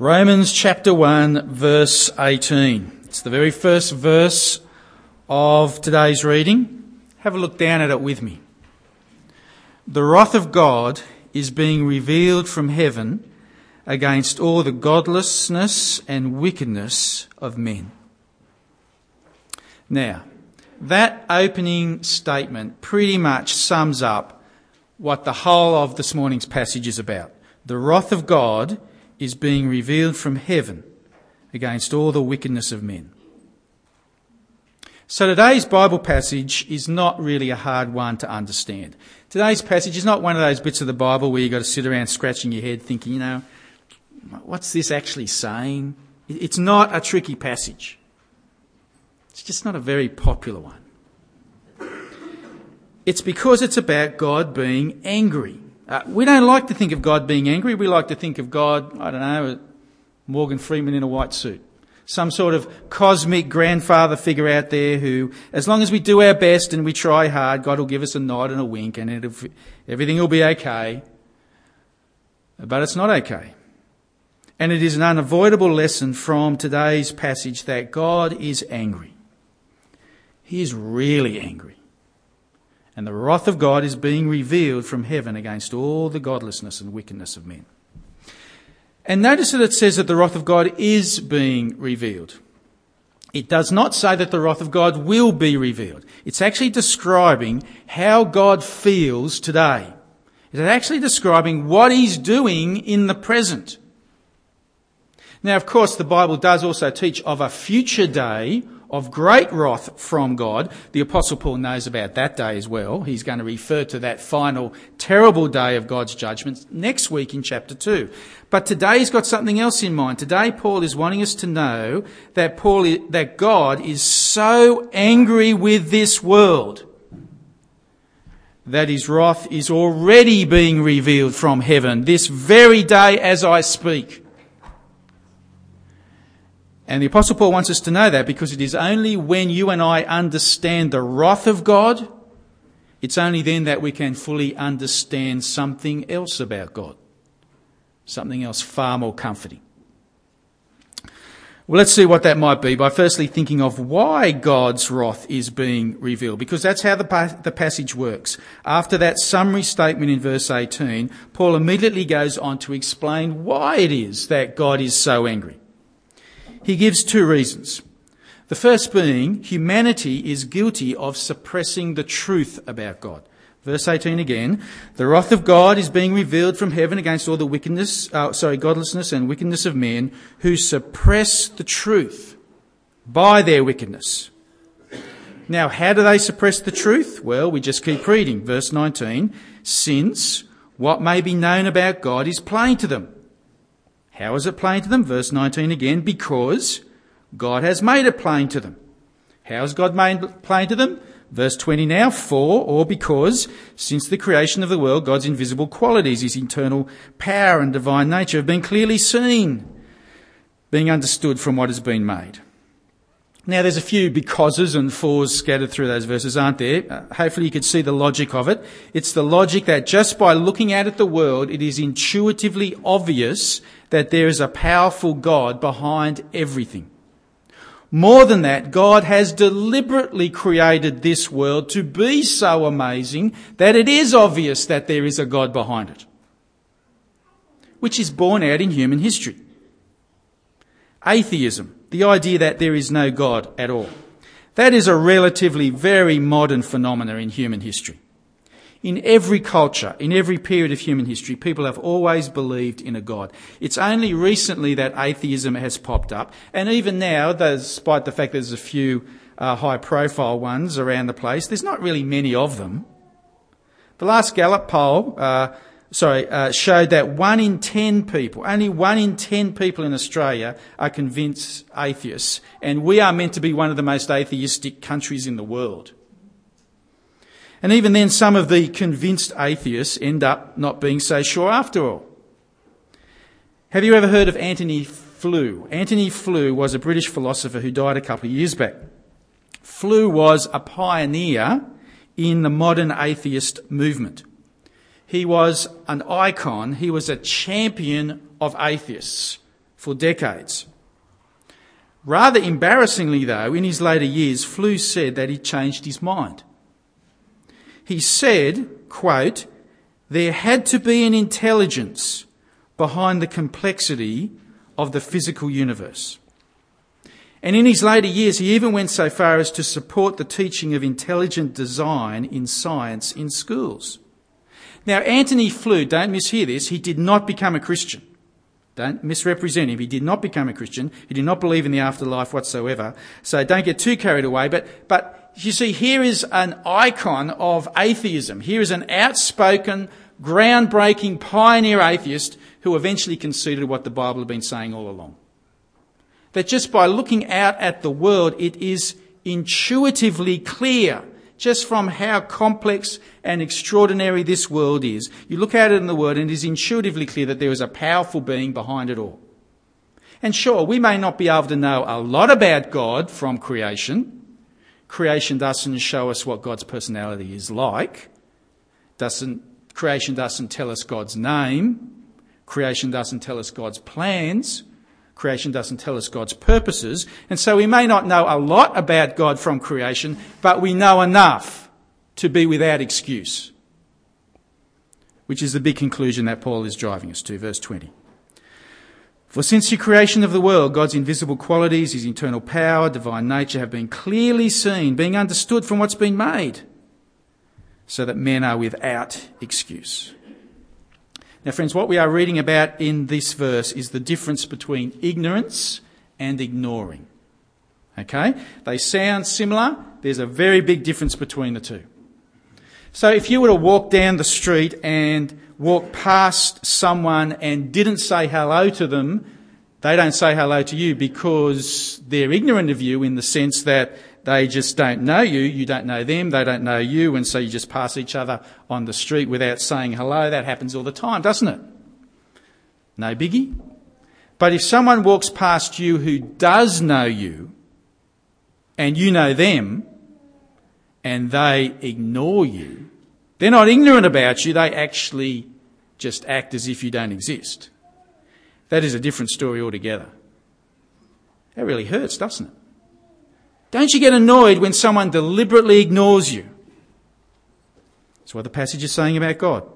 Romans chapter 1, verse 18. It's the very first verse of today's reading. Have a look down at it with me. The wrath of God is being revealed from heaven against all the godlessness and wickedness of men. Now, that opening statement pretty much sums up what the whole of this morning's passage is about. The wrath of God is being revealed from heaven against all the wickedness of men. So today's Bible passage is not really a hard one to understand. Today's passage is not one of those bits of the Bible where you've got to sit around scratching your head thinking, you know, what's this actually saying? It's not a tricky passage. It's just not a very popular one. It's because it's about God being angry. Uh, we don't like to think of God being angry. We like to think of God, I don't know, Morgan Freeman in a white suit. Some sort of cosmic grandfather figure out there who, as long as we do our best and we try hard, God will give us a nod and a wink and everything will be okay. But it's not okay. And it is an unavoidable lesson from today's passage that God is angry. He is really angry. And the wrath of God is being revealed from heaven against all the godlessness and wickedness of men. And notice that it says that the wrath of God is being revealed. It does not say that the wrath of God will be revealed. It's actually describing how God feels today. It's actually describing what he's doing in the present. Now, of course, the Bible does also teach of a future day of great wrath from God. The apostle Paul knows about that day as well. He's going to refer to that final terrible day of God's judgment next week in chapter 2. But today he's got something else in mind. Today Paul is wanting us to know that Paul, that God is so angry with this world that his wrath is already being revealed from heaven this very day as I speak. And the Apostle Paul wants us to know that because it is only when you and I understand the wrath of God, it's only then that we can fully understand something else about God. Something else far more comforting. Well, let's see what that might be by firstly thinking of why God's wrath is being revealed, because that's how the, pa- the passage works. After that summary statement in verse 18, Paul immediately goes on to explain why it is that God is so angry. He gives two reasons. The first being humanity is guilty of suppressing the truth about God. Verse 18 again, the wrath of God is being revealed from heaven against all the wickedness, uh, sorry, godlessness and wickedness of men who suppress the truth by their wickedness. Now, how do they suppress the truth? Well, we just keep reading. Verse 19, since what may be known about God is plain to them how is it plain to them? Verse 19 again, because God has made it plain to them. How has God made it plain to them? Verse 20 now, for or because since the creation of the world, God's invisible qualities, his internal power and divine nature have been clearly seen, being understood from what has been made. Now there's a few becauses and fors scattered through those verses, aren't there? Uh, hopefully you can see the logic of it. It's the logic that just by looking out at the world, it is intuitively obvious that there is a powerful God behind everything. More than that, God has deliberately created this world to be so amazing that it is obvious that there is a God behind it. Which is borne out in human history. Atheism, the idea that there is no God at all. That is a relatively very modern phenomenon in human history. In every culture, in every period of human history, people have always believed in a God. It's only recently that atheism has popped up. And even now, despite the fact there's a few uh, high profile ones around the place, there's not really many of them. The last Gallup poll, uh, sorry, uh, showed that one in ten people, only one in ten people in Australia are convinced atheists. And we are meant to be one of the most atheistic countries in the world. And even then, some of the convinced atheists end up not being so sure after all. Have you ever heard of Antony Flew? Antony Flew was a British philosopher who died a couple of years back. Flew was a pioneer in the modern atheist movement. He was an icon, he was a champion of atheists for decades. Rather embarrassingly, though, in his later years, Flew said that he changed his mind. He said, quote, there had to be an intelligence behind the complexity of the physical universe. And in his later years, he even went so far as to support the teaching of intelligent design in science in schools. Now, Antony Flew, don't mishear this, he did not become a Christian. Don't misrepresent him. He did not become a Christian. He did not believe in the afterlife whatsoever. So don't get too carried away. But, but you see, here is an icon of atheism. Here is an outspoken, groundbreaking pioneer atheist who eventually conceded what the Bible had been saying all along. That just by looking out at the world, it is intuitively clear just from how complex and extraordinary this world is. You look at it in the Word and it is intuitively clear that there is a powerful being behind it all. And sure, we may not be able to know a lot about God from creation. Creation doesn't show us what God's personality is like. Doesn't, creation doesn't tell us God's name. Creation doesn't tell us God's plans. Creation doesn't tell us God's purposes. And so we may not know a lot about God from creation, but we know enough to be without excuse. Which is the big conclusion that Paul is driving us to, verse 20. For since the creation of the world, God's invisible qualities, his internal power, divine nature have been clearly seen, being understood from what's been made, so that men are without excuse. Now, friends, what we are reading about in this verse is the difference between ignorance and ignoring. Okay? They sound similar. There's a very big difference between the two. So if you were to walk down the street and walk past someone and didn't say hello to them, they don't say hello to you because they're ignorant of you in the sense that they just don't know you, you don't know them, they don't know you, and so you just pass each other on the street without saying hello. That happens all the time, doesn't it? No biggie. But if someone walks past you who does know you, and you know them, and they ignore you, they're not ignorant about you, they actually just act as if you don't exist. That is a different story altogether. That really hurts, doesn't it? Don't you get annoyed when someone deliberately ignores you? That's what the passage is saying about God.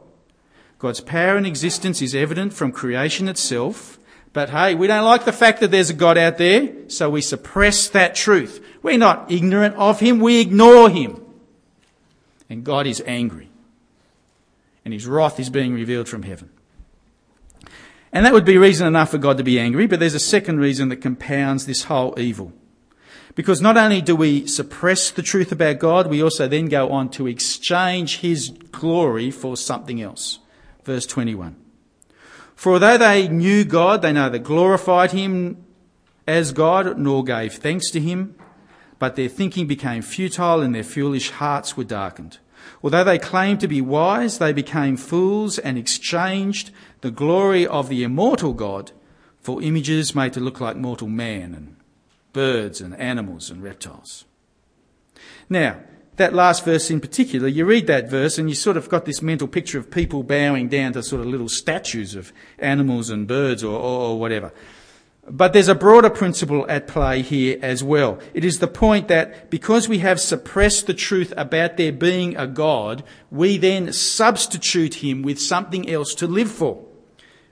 God's power and existence is evident from creation itself, but hey, we don't like the fact that there's a God out there, so we suppress that truth. We're not ignorant of Him, we ignore Him. And God is angry. And His wrath is being revealed from heaven. And that would be reason enough for God to be angry, but there's a second reason that compounds this whole evil. Because not only do we suppress the truth about God, we also then go on to exchange His glory for something else. Verse 21. For although they knew God, they neither glorified Him as God nor gave thanks to Him, but their thinking became futile and their foolish hearts were darkened. Although they claimed to be wise, they became fools and exchanged the glory of the immortal God for images made to look like mortal man and birds and animals and reptiles. Now, that last verse in particular, you read that verse and you sort of got this mental picture of people bowing down to sort of little statues of animals and birds or, or, or whatever. But there's a broader principle at play here as well. It is the point that because we have suppressed the truth about there being a God, we then substitute him with something else to live for.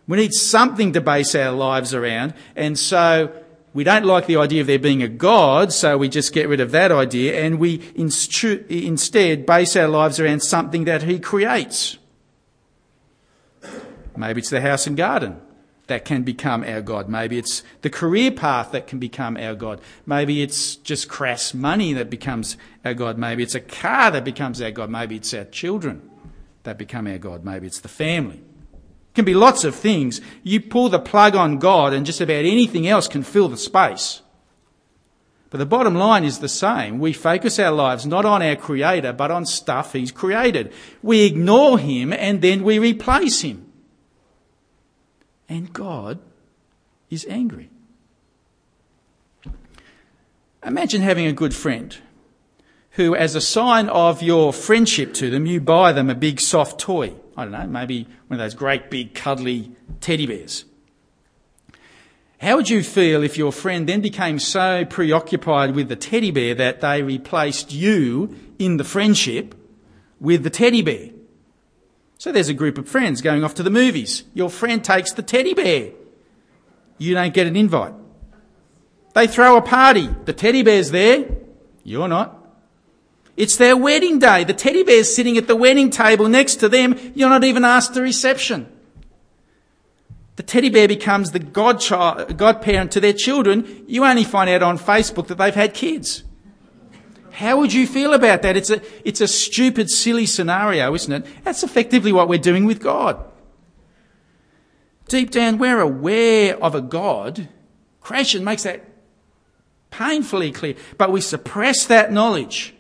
We need something to base our lives around, and so we don't like the idea of there being a God, so we just get rid of that idea and we instead base our lives around something that He creates. Maybe it's the house and garden that can become our God. Maybe it's the career path that can become our God. Maybe it's just crass money that becomes our God. Maybe it's a car that becomes our God. Maybe it's our children that become our God. Maybe it's the family. Can be lots of things. You pull the plug on God and just about anything else can fill the space. But the bottom line is the same. We focus our lives not on our Creator, but on stuff He's created. We ignore Him and then we replace Him. And God is angry. Imagine having a good friend who, as a sign of your friendship to them, you buy them a big soft toy. I don't know, maybe one of those great big cuddly teddy bears. How would you feel if your friend then became so preoccupied with the teddy bear that they replaced you in the friendship with the teddy bear? So there's a group of friends going off to the movies. Your friend takes the teddy bear. You don't get an invite. They throw a party. The teddy bear's there. You're not. It's their wedding day. The teddy bear's sitting at the wedding table next to them. You're not even asked to reception. The teddy bear becomes the godchild, godparent to their children. You only find out on Facebook that they've had kids. How would you feel about that? It's a, it's a stupid, silly scenario, isn't it? That's effectively what we're doing with God. Deep down, we're aware of a God. Creation makes that painfully clear, but we suppress that knowledge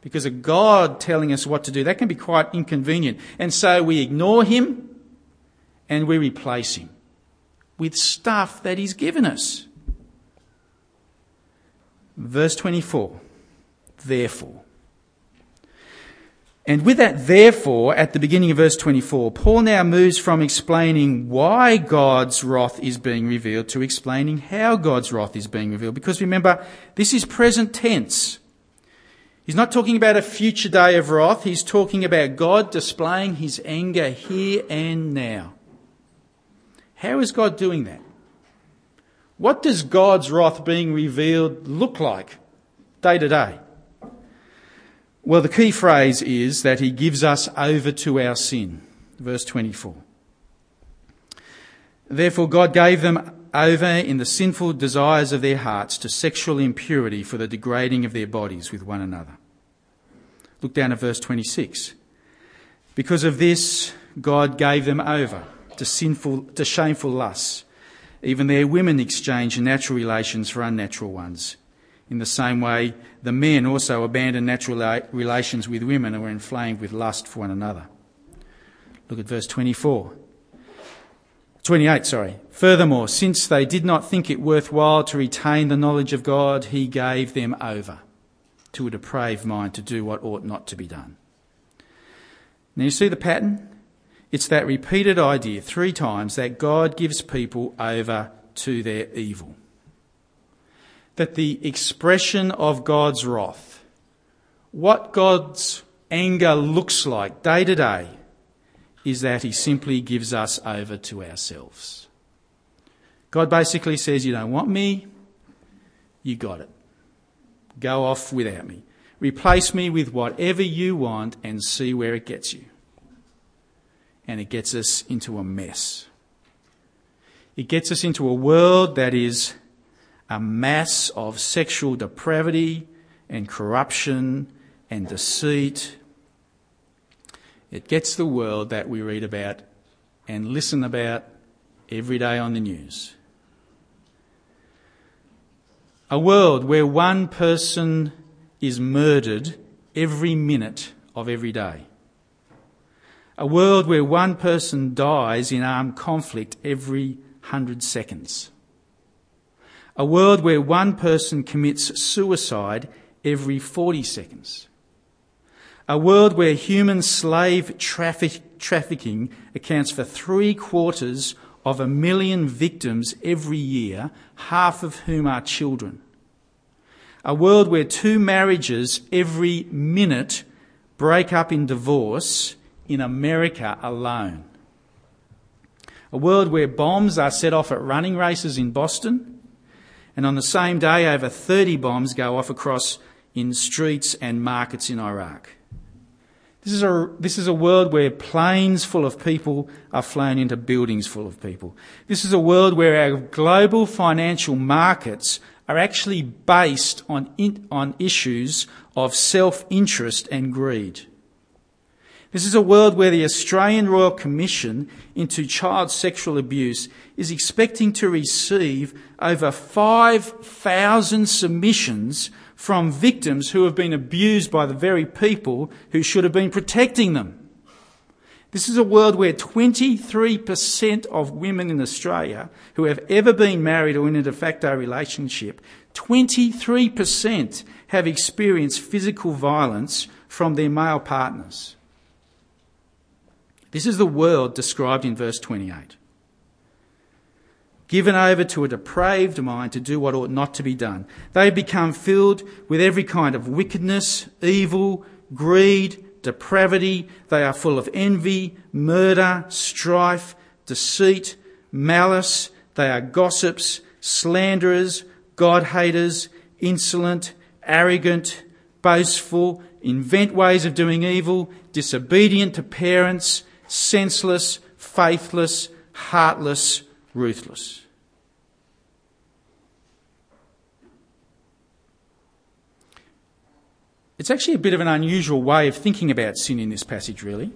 because of God telling us what to do, that can be quite inconvenient. And so we ignore Him and we replace him with stuff that he's given us. Verse 24, therefore. And with that therefore at the beginning of verse 24, Paul now moves from explaining why God's wrath is being revealed to explaining how God's wrath is being revealed. Because remember, this is present tense. He's not talking about a future day of wrath. He's talking about God displaying his anger here and now. How is God doing that? What does God's wrath being revealed look like day to day? Well, the key phrase is that he gives us over to our sin. Verse 24. Therefore, God gave them over in the sinful desires of their hearts to sexual impurity for the degrading of their bodies with one another. Look down at verse 26. Because of this, God gave them over to sinful, to shameful lusts. Even their women exchange natural relations for unnatural ones. In the same way, the men also abandon natural relations with women and were inflamed with lust for one another. Look at verse 24. 28, sorry. Furthermore, since they did not think it worthwhile to retain the knowledge of God, he gave them over to a depraved mind to do what ought not to be done. Now you see the pattern? It's that repeated idea three times that God gives people over to their evil. That the expression of God's wrath, what God's anger looks like day to day, is that He simply gives us over to ourselves. God basically says, You don't want me, you got it. Go off without me. Replace me with whatever you want and see where it gets you and it gets us into a mess. It gets us into a world that is a mass of sexual depravity and corruption and deceit. It gets the world that we read about and listen about every day on the news. A world where one person is murdered every minute of every day. A world where one person dies in armed conflict every hundred seconds. A world where one person commits suicide every 40 seconds. A world where human slave traffic, trafficking accounts for three quarters of a million victims every year, half of whom are children. A world where two marriages every minute break up in divorce in America alone. A world where bombs are set off at running races in Boston, and on the same day, over 30 bombs go off across in streets and markets in Iraq. This is, a, this is a world where planes full of people are flown into buildings full of people. This is a world where our global financial markets are actually based on, in, on issues of self interest and greed. This is a world where the Australian Royal Commission into child sexual abuse is expecting to receive over 5,000 submissions from victims who have been abused by the very people who should have been protecting them. This is a world where 23% of women in Australia who have ever been married or in a de facto relationship, 23% have experienced physical violence from their male partners. This is the world described in verse 28. Given over to a depraved mind to do what ought not to be done. They become filled with every kind of wickedness, evil, greed, depravity. They are full of envy, murder, strife, deceit, malice. They are gossips, slanderers, God haters, insolent, arrogant, boastful, invent ways of doing evil, disobedient to parents, senseless, faithless, heartless, ruthless. It's actually a bit of an unusual way of thinking about sin in this passage, really.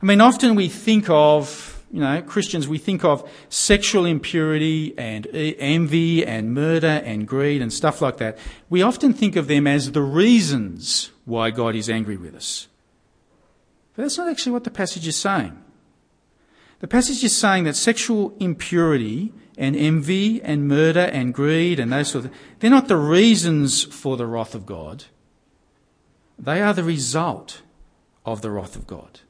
I mean, often we think of, you know, Christians, we think of sexual impurity and envy and murder and greed and stuff like that. We often think of them as the reasons why God is angry with us. But that's not actually what the passage is saying. The passage is saying that sexual impurity and envy and murder and greed and those sort of they're not the reasons for the wrath of God. They are the result of the wrath of God.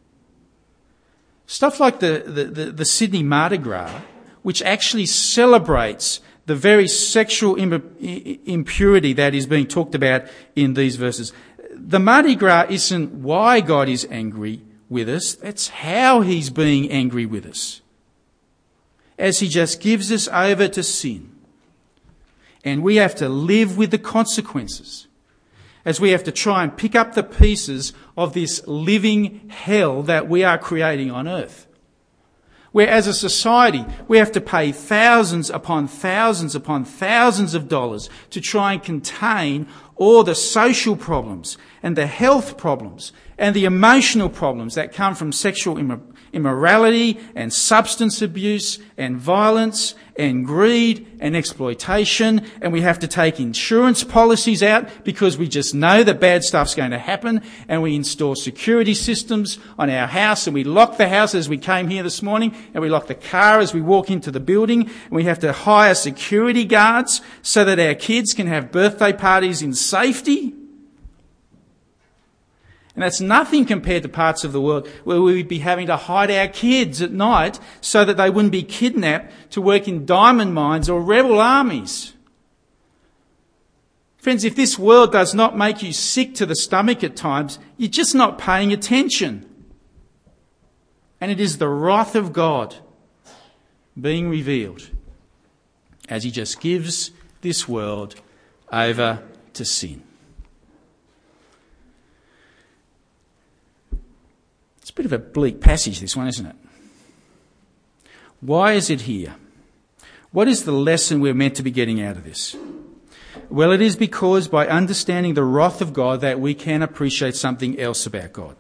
Stuff like the, the, the, the Sydney Mardi Gras, which actually celebrates the very sexual impurity that is being talked about in these verses. The Mardi Gras isn't why God is angry with us, that's how he's being angry with us. As he just gives us over to sin. And we have to live with the consequences. As we have to try and pick up the pieces of this living hell that we are creating on earth. Where as a society, we have to pay thousands upon thousands upon thousands of dollars to try and contain all the social problems and the health problems and the emotional problems that come from sexual immorality and substance abuse and violence and greed and exploitation. And we have to take insurance policies out because we just know that bad stuff's going to happen. And we install security systems on our house and we lock the house as we came here this morning and we lock the car as we walk into the building. And we have to hire security guards so that our kids can have birthday parties in safety. And that's nothing compared to parts of the world where we'd be having to hide our kids at night so that they wouldn't be kidnapped to work in diamond mines or rebel armies. Friends, if this world does not make you sick to the stomach at times, you're just not paying attention. And it is the wrath of God being revealed as he just gives this world over to sin. Bit of a bleak passage, this one, isn't it? Why is it here? What is the lesson we're meant to be getting out of this? Well, it is because by understanding the wrath of God that we can appreciate something else about God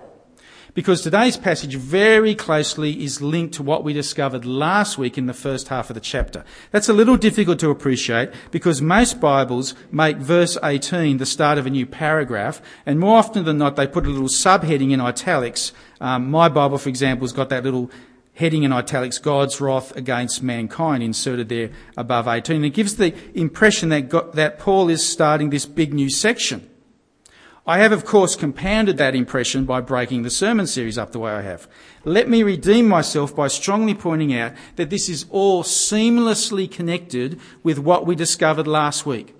because today's passage very closely is linked to what we discovered last week in the first half of the chapter. That's a little difficult to appreciate because most Bibles make verse 18 the start of a new paragraph, and more often than not, they put a little subheading in italics. Um, my Bible, for example, has got that little heading in italics, God's wrath against mankind, inserted there above 18. And It gives the impression that, God, that Paul is starting this big new section. I have, of course, compounded that impression by breaking the sermon series up the way I have. Let me redeem myself by strongly pointing out that this is all seamlessly connected with what we discovered last week.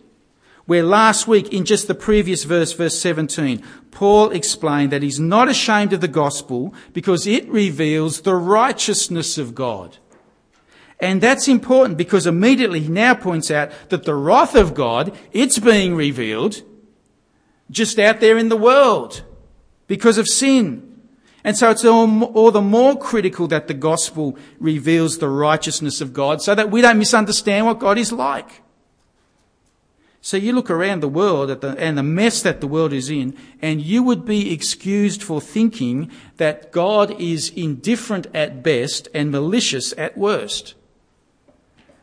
Where last week, in just the previous verse, verse 17, Paul explained that he's not ashamed of the gospel because it reveals the righteousness of God. And that's important because immediately he now points out that the wrath of God, it's being revealed just out there in the world because of sin. And so it's all, all, the more critical that the gospel reveals the righteousness of God so that we don't misunderstand what God is like. So you look around the world the, and the mess that the world is in, and you would be excused for thinking that God is indifferent at best and malicious at worst.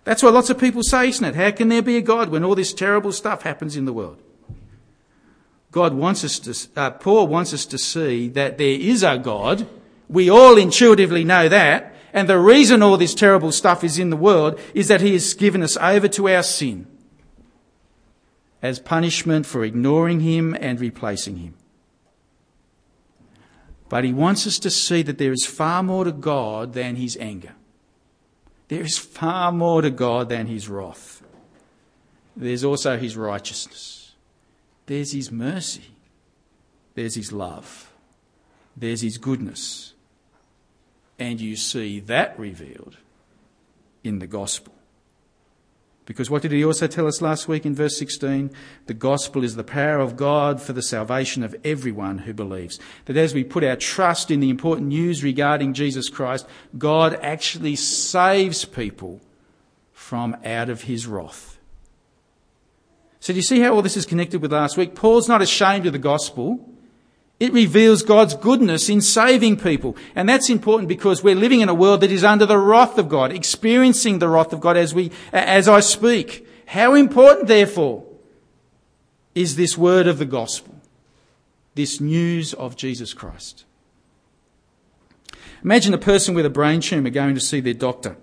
That's what lots of people say, isn't it? How can there be a God when all this terrible stuff happens in the world? God wants us to, uh, Paul wants us to see that there is a God. We all intuitively know that. And the reason all this terrible stuff is in the world is that he has given us over to our sin as punishment for ignoring him and replacing him. But he wants us to see that there is far more to God than his anger. There is far more to God than his wrath. There's also his righteousness. There's his mercy. There's his love. There's his goodness. And you see that revealed in the gospel. Because what did he also tell us last week in verse 16? The gospel is the power of God for the salvation of everyone who believes. That as we put our trust in the important news regarding Jesus Christ, God actually saves people from out of his wrath. So do you see how all this is connected with last week? Paul's not ashamed of the gospel. It reveals God's goodness in saving people. And that's important because we're living in a world that is under the wrath of God, experiencing the wrath of God as we, as I speak. How important, therefore, is this word of the gospel? This news of Jesus Christ. Imagine a person with a brain tumour going to see their doctor.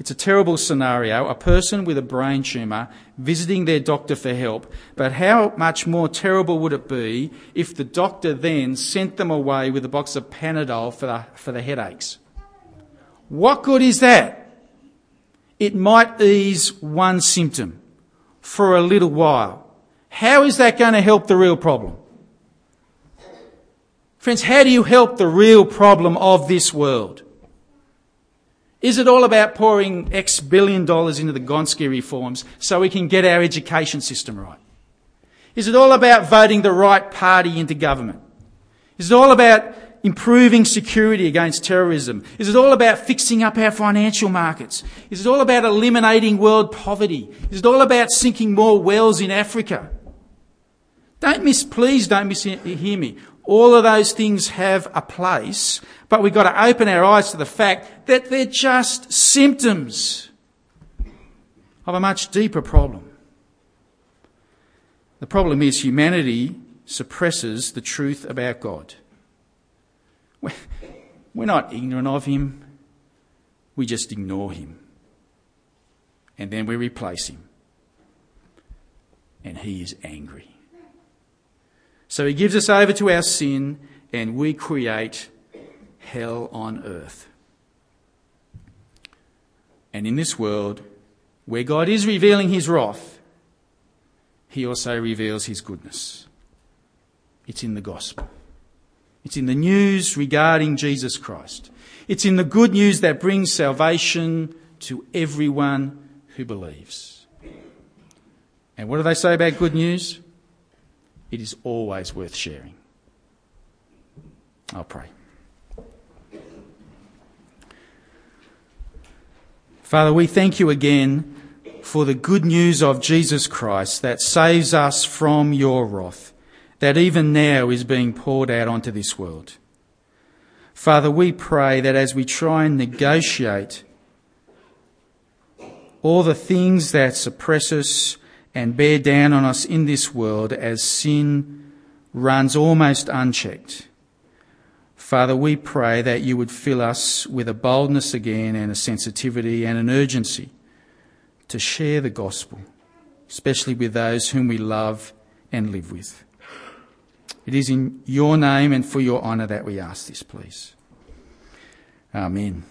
It's a terrible scenario. A person with a brain tumour visiting their doctor for help. But how much more terrible would it be if the doctor then sent them away with a box of Panadol for the, for the headaches? What good is that? It might ease one symptom for a little while. How is that going to help the real problem? Friends, how do you help the real problem of this world? Is it all about pouring X billion dollars into the Gonski reforms so we can get our education system right? Is it all about voting the right party into government? Is it all about improving security against terrorism? Is it all about fixing up our financial markets? Is it all about eliminating world poverty? Is it all about sinking more wells in Africa? Don't miss, please don't mishear me. All of those things have a place, but we've got to open our eyes to the fact that they're just symptoms of a much deeper problem. The problem is humanity suppresses the truth about God. We're not ignorant of Him, we just ignore Him. And then we replace Him. And He is angry. So he gives us over to our sin and we create hell on earth. And in this world, where God is revealing his wrath, he also reveals his goodness. It's in the gospel. It's in the news regarding Jesus Christ. It's in the good news that brings salvation to everyone who believes. And what do they say about good news? It is always worth sharing. I'll pray. Father, we thank you again for the good news of Jesus Christ that saves us from your wrath, that even now is being poured out onto this world. Father, we pray that as we try and negotiate all the things that suppress us and bear down on us in this world as sin runs almost unchecked. Father, we pray that you would fill us with a boldness again and a sensitivity and an urgency to share the gospel, especially with those whom we love and live with. It is in your name and for your honour that we ask this, please. Amen.